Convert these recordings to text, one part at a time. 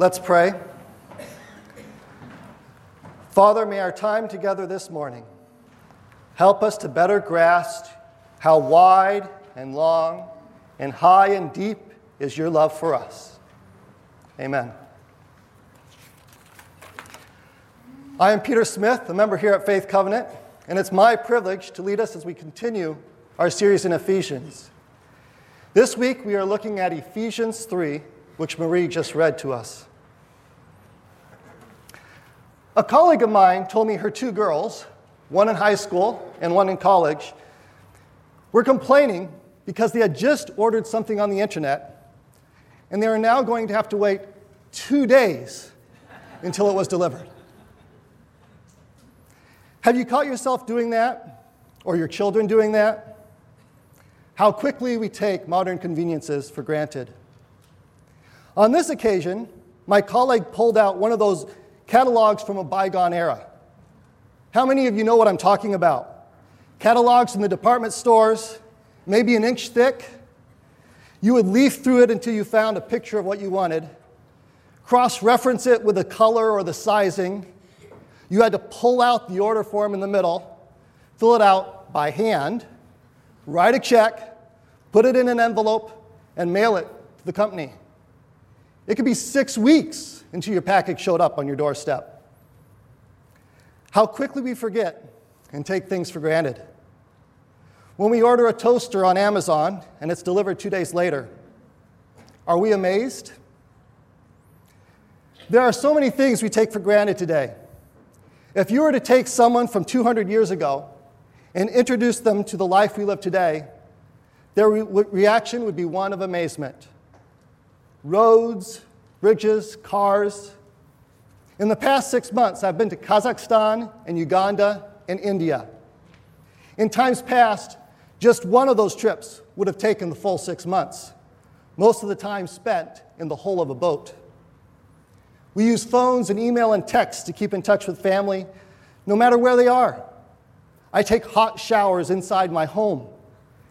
Let's pray. Father, may our time together this morning help us to better grasp how wide and long and high and deep is your love for us. Amen. I am Peter Smith, a member here at Faith Covenant, and it's my privilege to lead us as we continue our series in Ephesians. This week we are looking at Ephesians 3, which Marie just read to us. A colleague of mine told me her two girls, one in high school and one in college, were complaining because they had just ordered something on the internet and they are now going to have to wait two days until it was delivered. Have you caught yourself doing that? Or your children doing that? How quickly we take modern conveniences for granted. On this occasion, my colleague pulled out one of those catalogs from a bygone era. How many of you know what I'm talking about? Catalogs in the department stores, maybe an inch thick. You would leaf through it until you found a picture of what you wanted, cross reference it with the color or the sizing. You had to pull out the order form in the middle, fill it out by hand, write a check, put it in an envelope, and mail it to the company. It could be six weeks until your package showed up on your doorstep. How quickly we forget and take things for granted. When we order a toaster on Amazon and it's delivered two days later, are we amazed? There are so many things we take for granted today. If you were to take someone from 200 years ago and introduce them to the life we live today, their re- reaction would be one of amazement. Roads, bridges, cars. In the past six months, I've been to Kazakhstan and Uganda and India. In times past, just one of those trips would have taken the full six months, most of the time spent in the hull of a boat. We use phones and email and text to keep in touch with family, no matter where they are. I take hot showers inside my home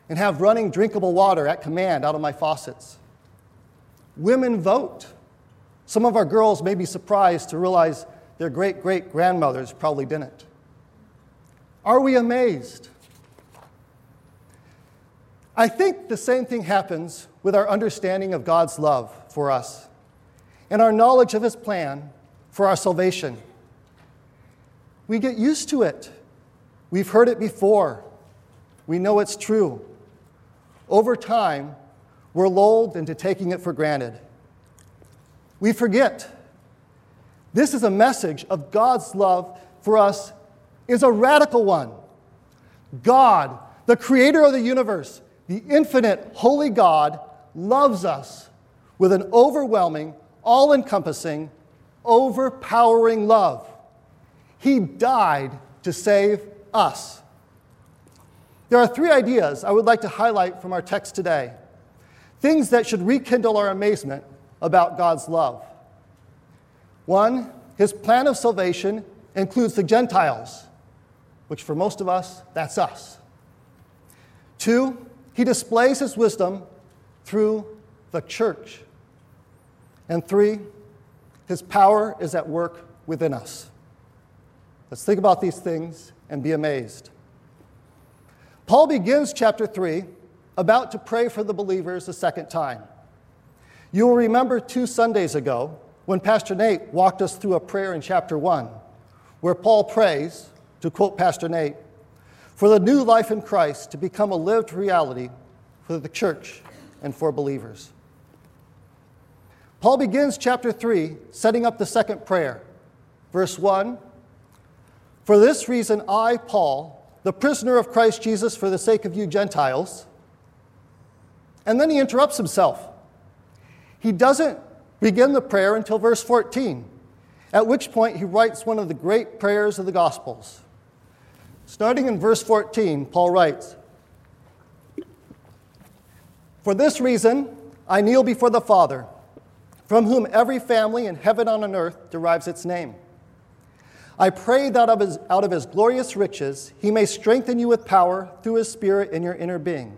and have running drinkable water at command out of my faucets. Women vote. Some of our girls may be surprised to realize their great great grandmothers probably didn't. Are we amazed? I think the same thing happens with our understanding of God's love for us and our knowledge of His plan for our salvation. We get used to it. We've heard it before. We know it's true. Over time, we're lulled into taking it for granted. We forget. This is a message of God's love for us is a radical one. God, the creator of the universe, the infinite holy God, loves us with an overwhelming, all encompassing, overpowering love. He died to save us. There are three ideas I would like to highlight from our text today things that should rekindle our amazement about God's love. One, his plan of salvation includes the Gentiles, which for most of us, that's us. Two, he displays his wisdom through the church. And three, his power is at work within us. Let's think about these things and be amazed. Paul begins chapter 3 about to pray for the believers a second time. You will remember two Sundays ago when Pastor Nate walked us through a prayer in chapter 1, where Paul prays, to quote Pastor Nate, for the new life in Christ to become a lived reality for the church and for believers. Paul begins chapter 3 setting up the second prayer. Verse 1 For this reason, I, Paul, the prisoner of Christ Jesus for the sake of you Gentiles. And then he interrupts himself. He doesn't begin the prayer until verse 14, at which point he writes one of the great prayers of the Gospels. Starting in verse 14, Paul writes For this reason, I kneel before the Father from whom every family in heaven and on earth derives its name. I pray that out of, his, out of his glorious riches he may strengthen you with power through his Spirit in your inner being,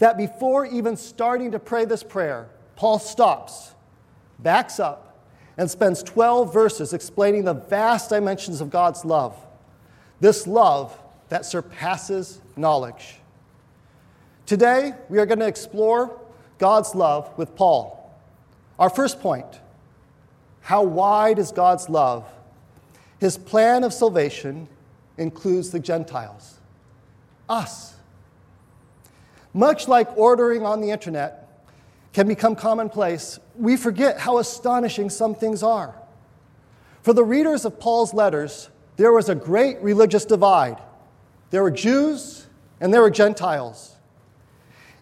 that before even starting to pray this prayer, Paul stops, backs up, and spends 12 verses explaining the vast dimensions of God's love. This love that surpasses knowledge. Today, we are going to explore God's love with Paul. Our first point how wide is God's love? His plan of salvation includes the Gentiles, us. Much like ordering on the internet can become commonplace, we forget how astonishing some things are. For the readers of Paul's letters, there was a great religious divide. There were Jews and there were Gentiles.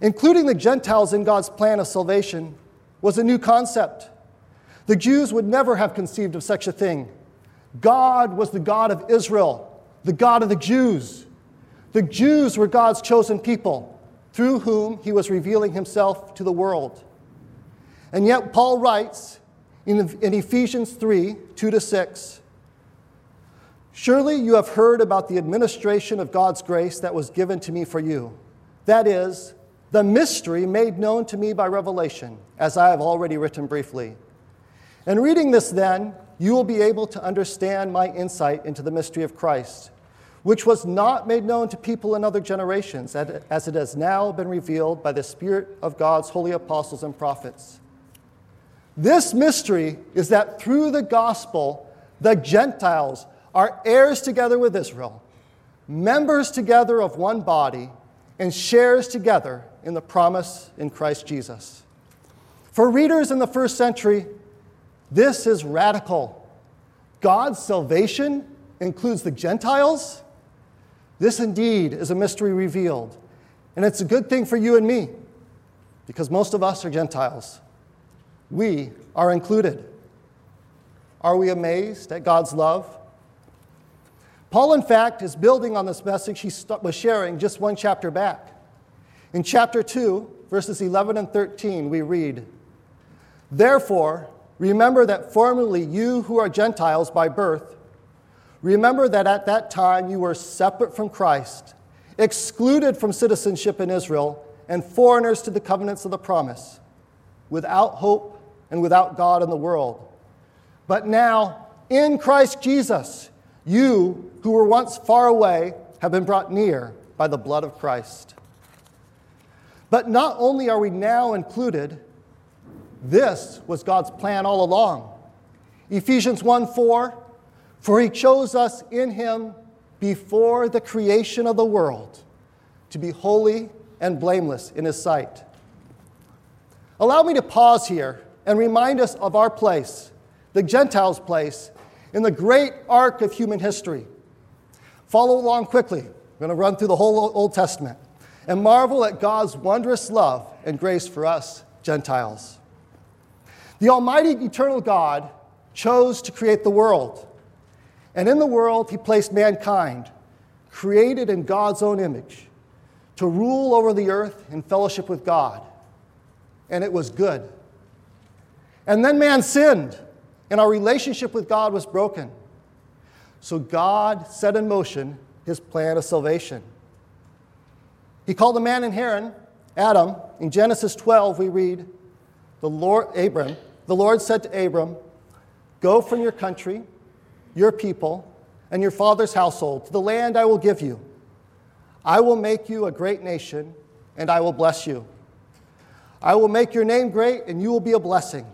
Including the Gentiles in God's plan of salvation was a new concept. The Jews would never have conceived of such a thing. God was the God of Israel, the God of the Jews. The Jews were God's chosen people through whom he was revealing himself to the world. And yet, Paul writes in, in Ephesians 3 2 to 6 Surely you have heard about the administration of God's grace that was given to me for you. That is, the mystery made known to me by revelation, as I have already written briefly. In reading this, then, you will be able to understand my insight into the mystery of Christ which was not made known to people in other generations, as it has now been revealed by the Spirit of God's holy apostles and prophets. This mystery is that through the gospel, the Gentiles are heirs together with Israel, members together of one body, and shares together in the promise in Christ Jesus. For readers in the first century, this is radical. God's salvation includes the Gentiles this indeed is a mystery revealed. And it's a good thing for you and me because most of us are Gentiles. We are included. Are we amazed at God's love? Paul, in fact, is building on this message he was sharing just one chapter back. In chapter 2, verses 11 and 13, we read Therefore, remember that formerly you who are Gentiles by birth, Remember that at that time you were separate from Christ, excluded from citizenship in Israel, and foreigners to the covenants of the promise, without hope and without God in the world. But now, in Christ Jesus, you who were once far away have been brought near by the blood of Christ. But not only are we now included, this was God's plan all along. Ephesians 1 4 for he chose us in him before the creation of the world to be holy and blameless in his sight. Allow me to pause here and remind us of our place, the Gentiles' place, in the great arc of human history. Follow along quickly. I'm going to run through the whole Old Testament and marvel at God's wondrous love and grace for us, Gentiles. The Almighty Eternal God chose to create the world. And in the world, he placed mankind, created in God's own image, to rule over the earth in fellowship with God. And it was good. And then man sinned, and our relationship with God was broken. So God set in motion his plan of salvation. He called the man in Haran, Abram. In Genesis 12, we read, the Lord, Abram, the Lord said to Abram, Go from your country your people, and your father's household to the land I will give you. I will make you a great nation, and I will bless you. I will make your name great, and you will be a blessing.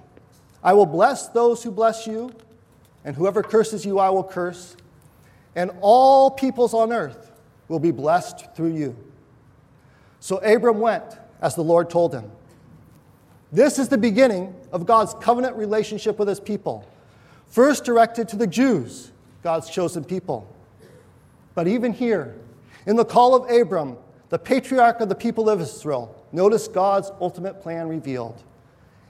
I will bless those who bless you, and whoever curses you, I will curse. And all peoples on earth will be blessed through you. So Abram went as the Lord told him. This is the beginning of God's covenant relationship with his people first directed to the Jews, God's chosen people. But even here, in the call of Abram, the patriarch of the people of Israel, notice God's ultimate plan revealed.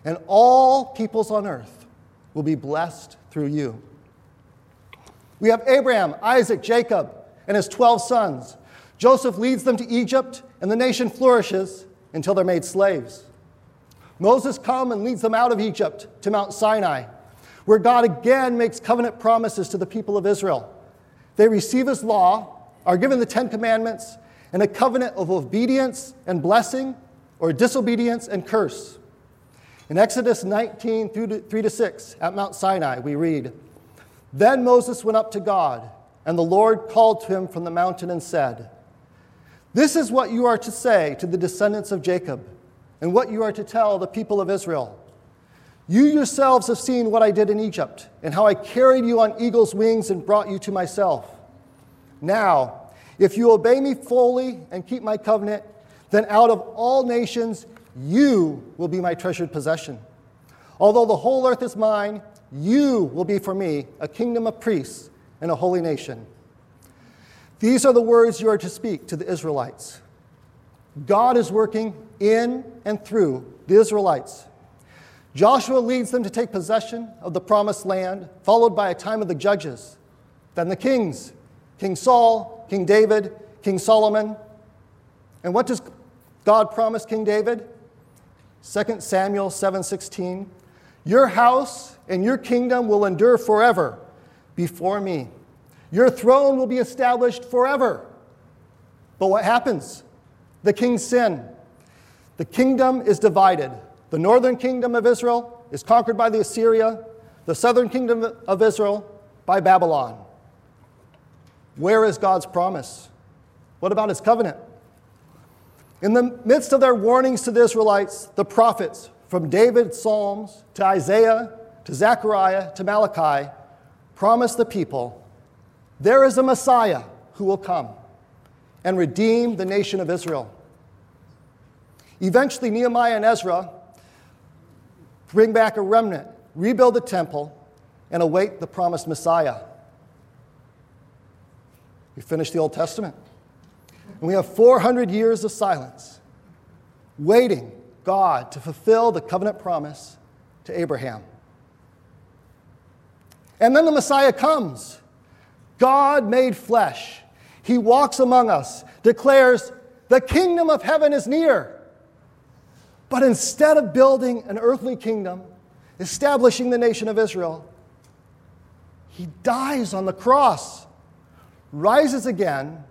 And all peoples on earth will be blessed through you. We have Abraham, Isaac, Jacob, and his 12 sons. Joseph leads them to Egypt, and the nation flourishes until they're made slaves. Moses comes and leads them out of Egypt to Mount Sinai, where God again makes covenant promises to the people of Israel. They receive his law, are given the Ten Commandments, and a covenant of obedience and blessing, or disobedience and curse. In Exodus 19, 3 to 6, at Mount Sinai, we read Then Moses went up to God, and the Lord called to him from the mountain and said, This is what you are to say to the descendants of Jacob, and what you are to tell the people of Israel. You yourselves have seen what I did in Egypt, and how I carried you on eagle's wings and brought you to myself. Now, if you obey me fully and keep my covenant, then out of all nations you will be my treasured possession. Although the whole earth is mine, you will be for me a kingdom of priests and a holy nation. These are the words you are to speak to the Israelites. God is working in and through the Israelites. Joshua leads them to take possession of the promised land, followed by a time of the judges, then the kings King Saul, King David, King Solomon. And what does God promise King David? 2 Samuel 7:16. Your house and your kingdom will endure forever before me. Your throne will be established forever. But what happens? The kings sin. The kingdom is divided. The northern kingdom of Israel is conquered by the Assyria, the southern kingdom of Israel by Babylon. Where is God's promise? What about his covenant? In the midst of their warnings to the Israelites, the prophets, from David's Psalms to Isaiah to Zechariah to Malachi, promise the people there is a Messiah who will come and redeem the nation of Israel. Eventually, Nehemiah and Ezra bring back a remnant, rebuild the temple, and await the promised Messiah. We finish the Old Testament. And we have 400 years of silence, waiting God to fulfill the covenant promise to Abraham. And then the Messiah comes. God made flesh. He walks among us, declares, The kingdom of heaven is near. But instead of building an earthly kingdom, establishing the nation of Israel, he dies on the cross rises again,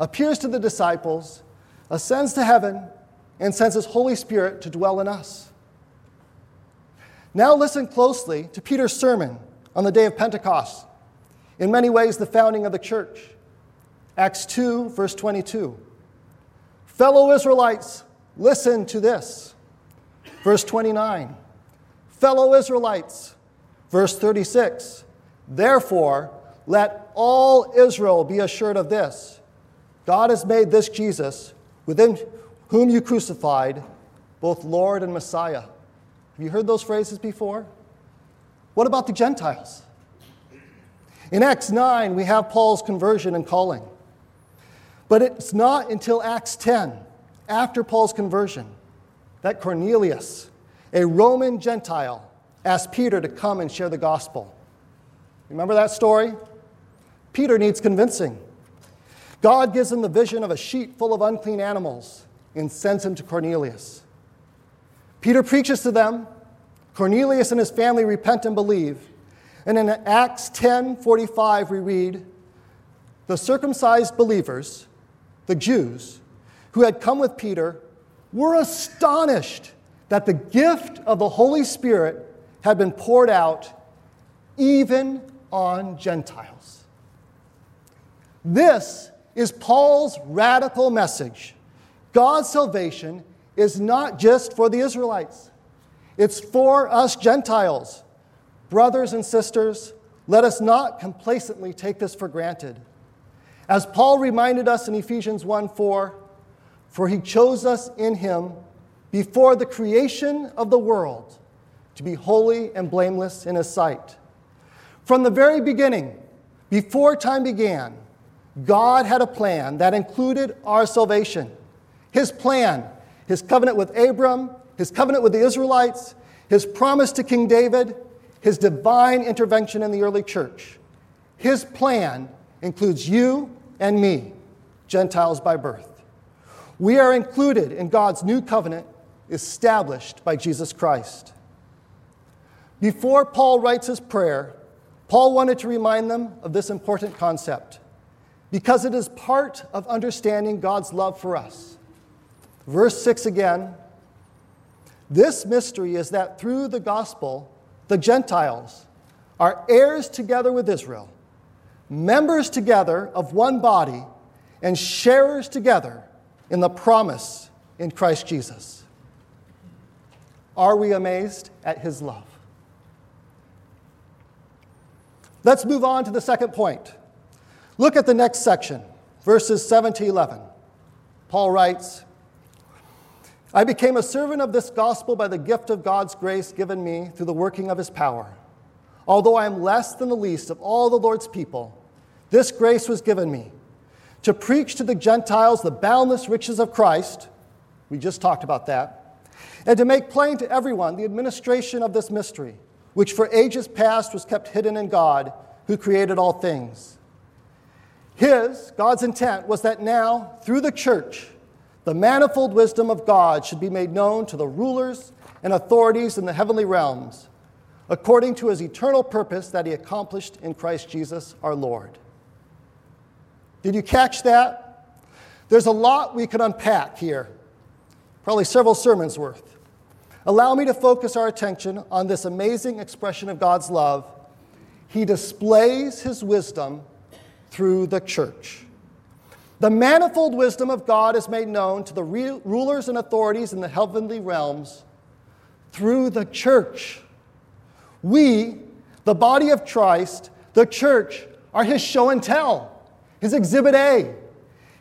appears to the disciples, ascends to heaven, and sends his Holy Spirit to dwell in us. Now, listen closely to Peter's sermon on the day of Pentecost. In many ways, the founding of the church. Acts 2, verse 22. Fellow Israelites, listen to this. Verse 29. Fellow Israelites, verse 36. Therefore, let all Israel be assured of this God has made this Jesus, within whom you crucified, both Lord and Messiah. Have you heard those phrases before? What about the Gentiles? In Acts 9, we have Paul's conversion and calling. But it's not until Acts 10, after Paul's conversion, that Cornelius, a Roman Gentile, asked Peter to come and share the gospel. Remember that story? Peter needs convincing. God gives him the vision of a sheet full of unclean animals and sends him to Cornelius. Peter preaches to them. Cornelius and his family repent and believe. And in Acts 10 45, we read, The circumcised believers, the Jews, who had come with Peter, were astonished that the gift of the Holy Spirit had been poured out even on Gentiles. This is Paul's radical message. God's salvation is not just for the Israelites, it's for us Gentiles. Brothers and sisters, let us not complacently take this for granted. As Paul reminded us in Ephesians 1 4, for he chose us in him before the creation of the world to be holy and blameless in his sight. From the very beginning, before time began, God had a plan that included our salvation. His plan, his covenant with Abram, his covenant with the Israelites, his promise to King David, his divine intervention in the early church. his plan includes you and me, Gentiles by birth. We are included in God's new covenant established by Jesus Christ. Before Paul writes his prayer, Paul wanted to remind them of this important concept because it is part of understanding God's love for us. Verse 6 again this mystery is that through the gospel, the Gentiles are heirs together with Israel, members together of one body, and sharers together in the promise in Christ Jesus. Are we amazed at his love? Let's move on to the second point. Look at the next section, verses 7 to 11. Paul writes, I became a servant of this gospel by the gift of God's grace given me through the working of his power. Although I am less than the least of all the Lord's people, this grace was given me to preach to the Gentiles the boundless riches of Christ. We just talked about that. And to make plain to everyone the administration of this mystery, which for ages past was kept hidden in God, who created all things. His, God's intent, was that now, through the church, the manifold wisdom of God should be made known to the rulers and authorities in the heavenly realms, according to his eternal purpose that he accomplished in Christ Jesus our Lord. Did you catch that? There's a lot we could unpack here, probably several sermons worth. Allow me to focus our attention on this amazing expression of God's love. He displays his wisdom through the church. The manifold wisdom of God is made known to the rulers and authorities in the heavenly realms through the church. We, the body of Christ, the church, are his show and tell, his exhibit A,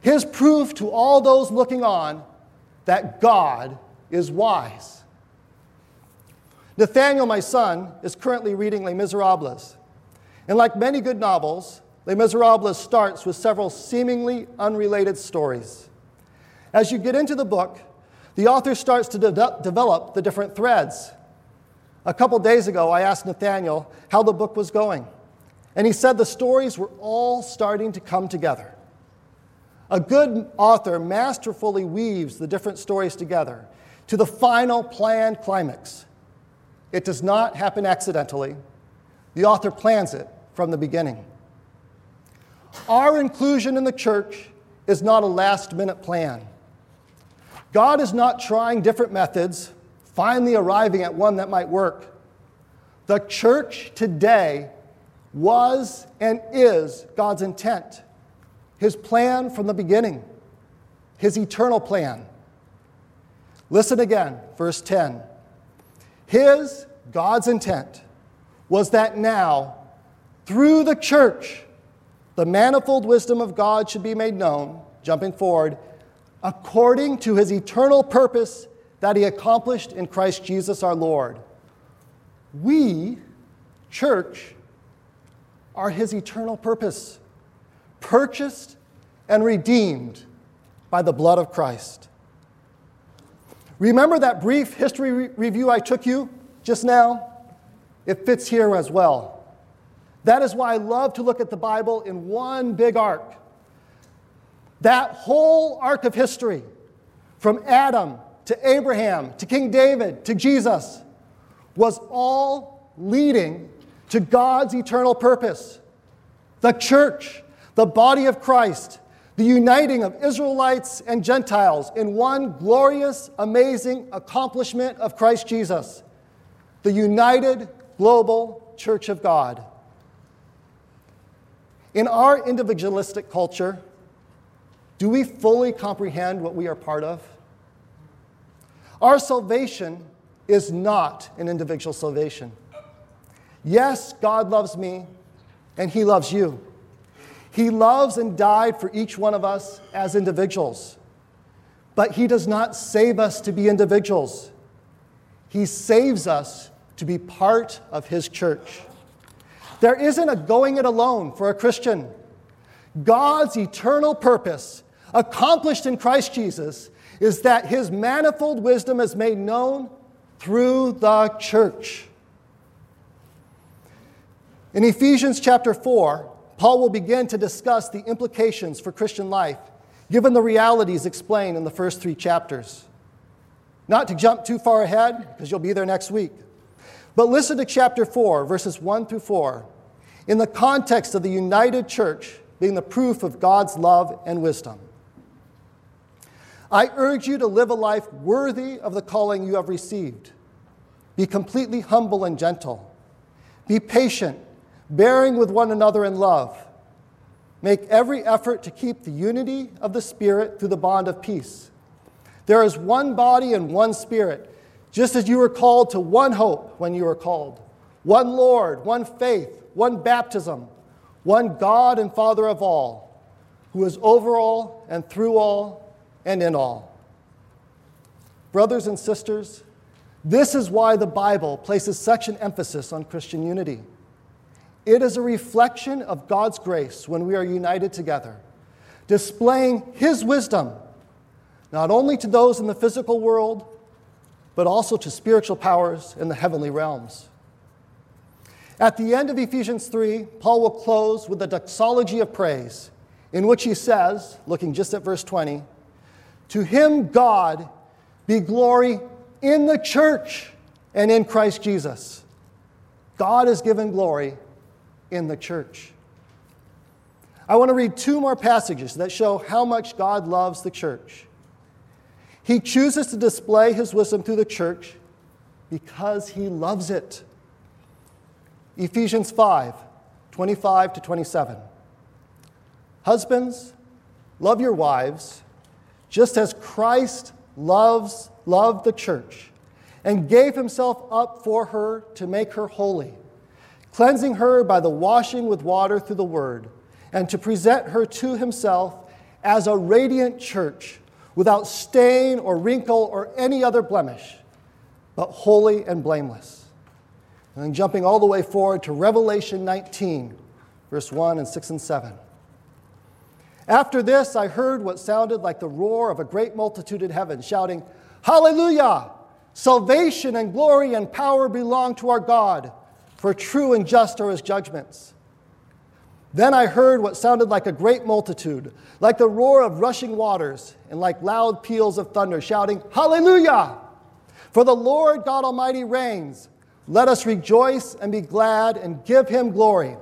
his proof to all those looking on that God is wise. Nathaniel, my son, is currently reading Les Miserables. And like many good novels, Les Miserables starts with several seemingly unrelated stories. As you get into the book, the author starts to de- develop the different threads. A couple days ago, I asked Nathaniel how the book was going, and he said the stories were all starting to come together. A good author masterfully weaves the different stories together to the final planned climax. It does not happen accidentally, the author plans it from the beginning. Our inclusion in the church is not a last minute plan. God is not trying different methods, finally arriving at one that might work. The church today was and is God's intent, His plan from the beginning, His eternal plan. Listen again, verse 10. His, God's intent, was that now, through the church, the manifold wisdom of God should be made known, jumping forward, according to his eternal purpose that he accomplished in Christ Jesus our Lord. We, church, are his eternal purpose, purchased and redeemed by the blood of Christ. Remember that brief history re- review I took you just now? It fits here as well. That is why I love to look at the Bible in one big arc. That whole arc of history, from Adam to Abraham to King David to Jesus, was all leading to God's eternal purpose. The church, the body of Christ, the uniting of Israelites and Gentiles in one glorious, amazing accomplishment of Christ Jesus, the united global church of God. In our individualistic culture, do we fully comprehend what we are part of? Our salvation is not an individual salvation. Yes, God loves me, and He loves you. He loves and died for each one of us as individuals. But He does not save us to be individuals, He saves us to be part of His church. There isn't a going it alone for a Christian. God's eternal purpose, accomplished in Christ Jesus, is that his manifold wisdom is made known through the church. In Ephesians chapter 4, Paul will begin to discuss the implications for Christian life, given the realities explained in the first three chapters. Not to jump too far ahead, because you'll be there next week, but listen to chapter 4, verses 1 through 4, in the context of the united church being the proof of God's love and wisdom. I urge you to live a life worthy of the calling you have received. Be completely humble and gentle. Be patient, bearing with one another in love. Make every effort to keep the unity of the Spirit through the bond of peace. There is one body and one Spirit, just as you were called to one hope when you were called, one Lord, one faith, one baptism, one God and Father of all, who is over all and through all and in all. Brothers and sisters, this is why the Bible places such an emphasis on Christian unity. It is a reflection of God's grace when we are united together, displaying His wisdom, not only to those in the physical world, but also to spiritual powers in the heavenly realms. At the end of Ephesians 3, Paul will close with a doxology of praise, in which he says, looking just at verse 20, to him, God, be glory in the church and in Christ Jesus. God is given glory in the church. I want to read two more passages that show how much God loves the church. He chooses to display his wisdom through the church because he loves it. Ephesians 5 25 to 27. Husbands, love your wives just as Christ loves loved the church and gave himself up for her to make her holy, cleansing her by the washing with water through the word, and to present her to himself as a radiant church without stain or wrinkle or any other blemish, but holy and blameless. And then jumping all the way forward to Revelation 19, verse 1 and 6 and 7. After this, I heard what sounded like the roar of a great multitude in heaven, shouting, Hallelujah! Salvation and glory and power belong to our God, for true and just are his judgments. Then I heard what sounded like a great multitude, like the roar of rushing waters, and like loud peals of thunder, shouting, Hallelujah! For the Lord God Almighty reigns. Let us rejoice and be glad and give him glory.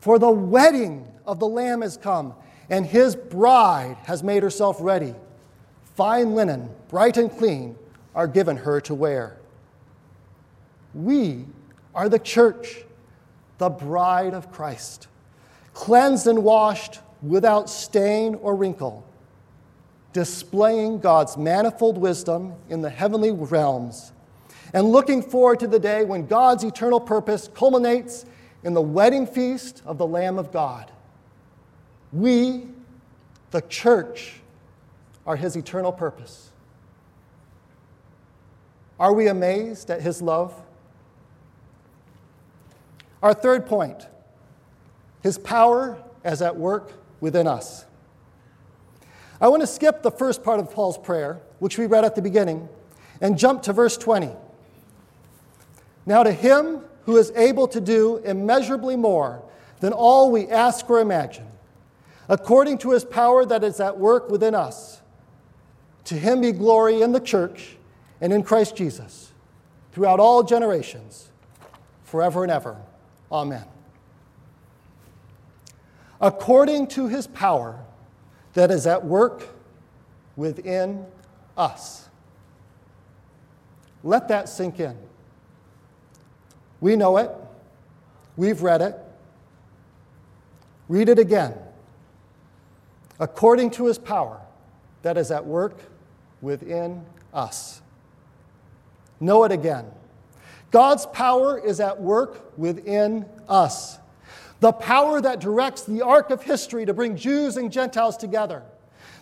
For the wedding of the Lamb is come and his bride has made herself ready. Fine linen, bright and clean, are given her to wear. We are the church, the bride of Christ, cleansed and washed without stain or wrinkle, displaying God's manifold wisdom in the heavenly realms, and looking forward to the day when God's eternal purpose culminates in the wedding feast of the Lamb of God. We, the church, are his eternal purpose. Are we amazed at his love? Our third point his power as at work within us. I want to skip the first part of Paul's prayer, which we read at the beginning, and jump to verse 20. Now, to him who is able to do immeasurably more than all we ask or imagine according to his power that is at work within us. To him be glory in the church and in Christ Jesus throughout all generations, forever and ever. Amen. According to his power that is at work within us. Let that sink in. We know it. We've read it. Read it again according to his power that is at work within us. Know it again. God's power is at work within us. The power that directs the arc of history to bring Jews and Gentiles together.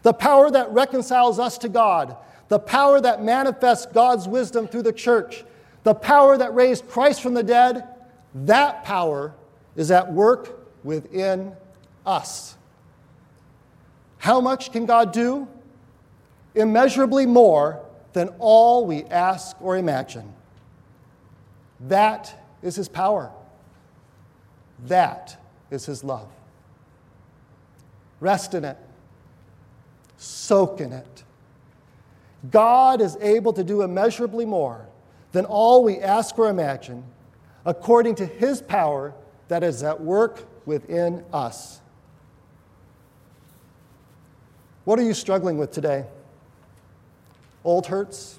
The power that reconciles us to God. The power that manifests God's wisdom through the church. The power that raised Christ from the dead. That power is at work within us. How much can God do? Immeasurably more than all we ask or imagine. That is His power. That is His love. Rest in it, soak in it. God is able to do immeasurably more than all we ask or imagine, according to His power that is at work within us. What are you struggling with today? Old hurts?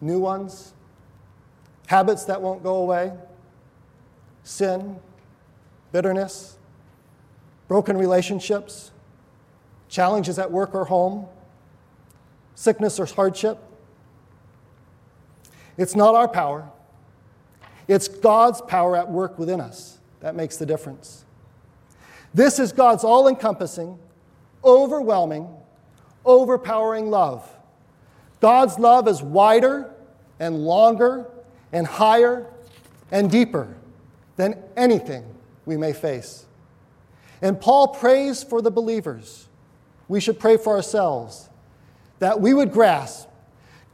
New ones? Habits that won't go away? Sin? Bitterness? Broken relationships? Challenges at work or home? Sickness or hardship? It's not our power. It's God's power at work within us that makes the difference. This is God's all encompassing, overwhelming, overpowering love. God's love is wider and longer and higher and deeper than anything we may face. And Paul prays for the believers. We should pray for ourselves that we would grasp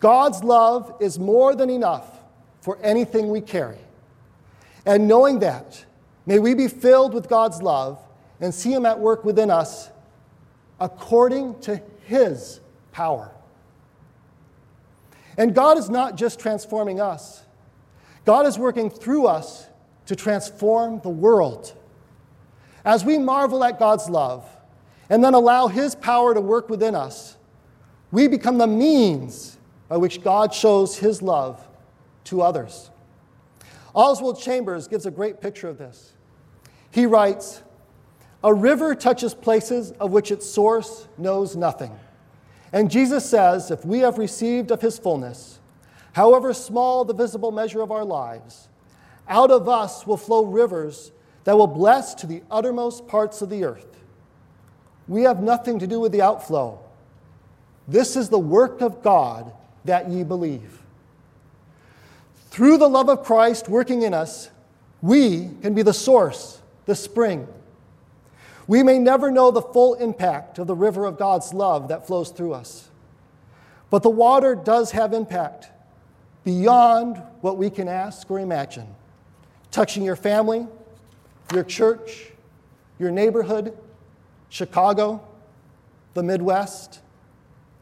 God's love is more than enough for anything we carry. And knowing that, may we be filled with God's love and see Him at work within us according to His power. And God is not just transforming us, God is working through us to transform the world. As we marvel at God's love and then allow His power to work within us, we become the means by which God shows His love to others. Oswald Chambers gives a great picture of this. He writes, a river touches places of which its source knows nothing. And Jesus says, if we have received of his fullness, however small the visible measure of our lives, out of us will flow rivers that will bless to the uttermost parts of the earth. We have nothing to do with the outflow. This is the work of God that ye believe. Through the love of Christ working in us, we can be the source, the spring, we may never know the full impact of the river of God's love that flows through us. But the water does have impact beyond what we can ask or imagine, touching your family, your church, your neighborhood, Chicago, the Midwest,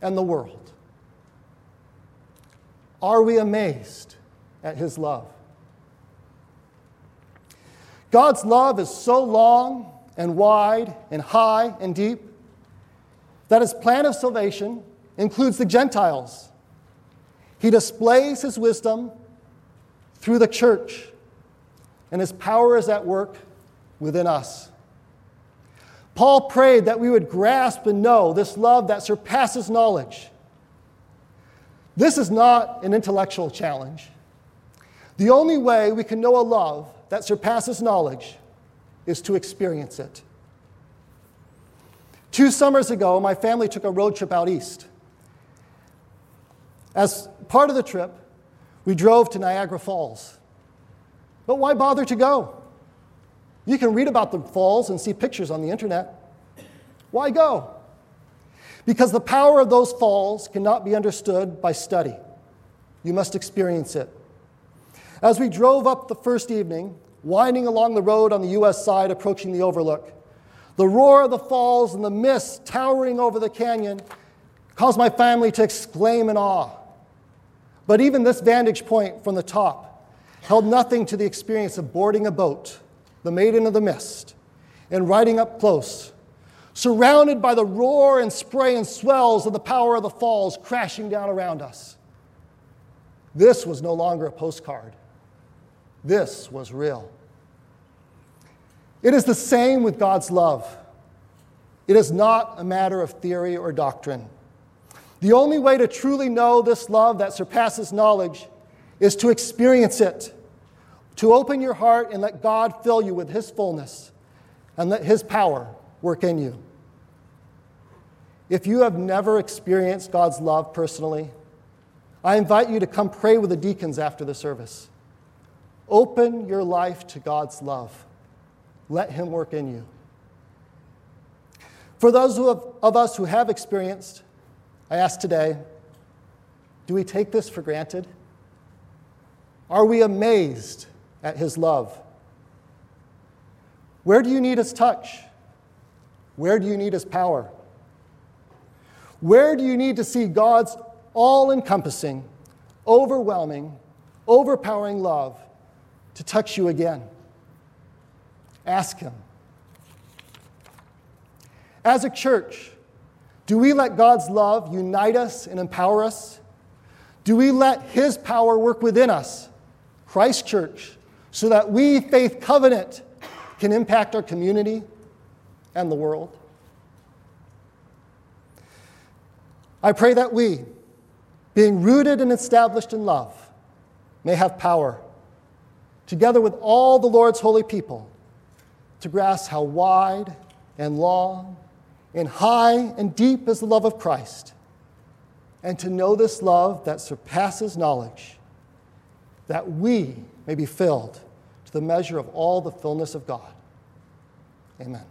and the world. Are we amazed at His love? God's love is so long and wide and high and deep, that his plan of salvation includes the Gentiles. He displays his wisdom through the church, and his power is at work within us. Paul prayed that we would grasp and know this love that surpasses knowledge. This is not an intellectual challenge. The only way we can know a love that surpasses knowledge is to experience it. Two summers ago, my family took a road trip out east. As part of the trip, we drove to Niagara Falls. But why bother to go? You can read about the falls and see pictures on the internet. Why go? Because the power of those falls cannot be understood by study. You must experience it. As we drove up the first evening, winding along the road on the U.S. side approaching the overlook. The roar of the falls and the mist towering over the canyon caused my family to exclaim in awe. But even this vantage point from the top held nothing to the experience of boarding a boat, the Maiden of the Mist, and riding up close, surrounded by the roar and spray and swells of the power of the falls crashing down around us. This was no longer a postcard. This was real. It is the same with God's love. It is not a matter of theory or doctrine. The only way to truly know this love that surpasses knowledge is to experience it, to open your heart and let God fill you with His fullness and let His power work in you. If you have never experienced God's love personally, I invite you to come pray with the deacons after the service. Open your life to God's love. Let Him work in you. For those of us who have experienced, I ask today do we take this for granted? Are we amazed at His love? Where do you need His touch? Where do you need His power? Where do you need to see God's all encompassing, overwhelming, overpowering love to touch you again? Ask Him. As a church, do we let God's love unite us and empower us? Do we let His power work within us, Christ Church, so that we, Faith Covenant, can impact our community and the world? I pray that we, being rooted and established in love, may have power, together with all the Lord's holy people, to grasp how wide and long and high and deep is the love of Christ, and to know this love that surpasses knowledge, that we may be filled to the measure of all the fullness of God. Amen.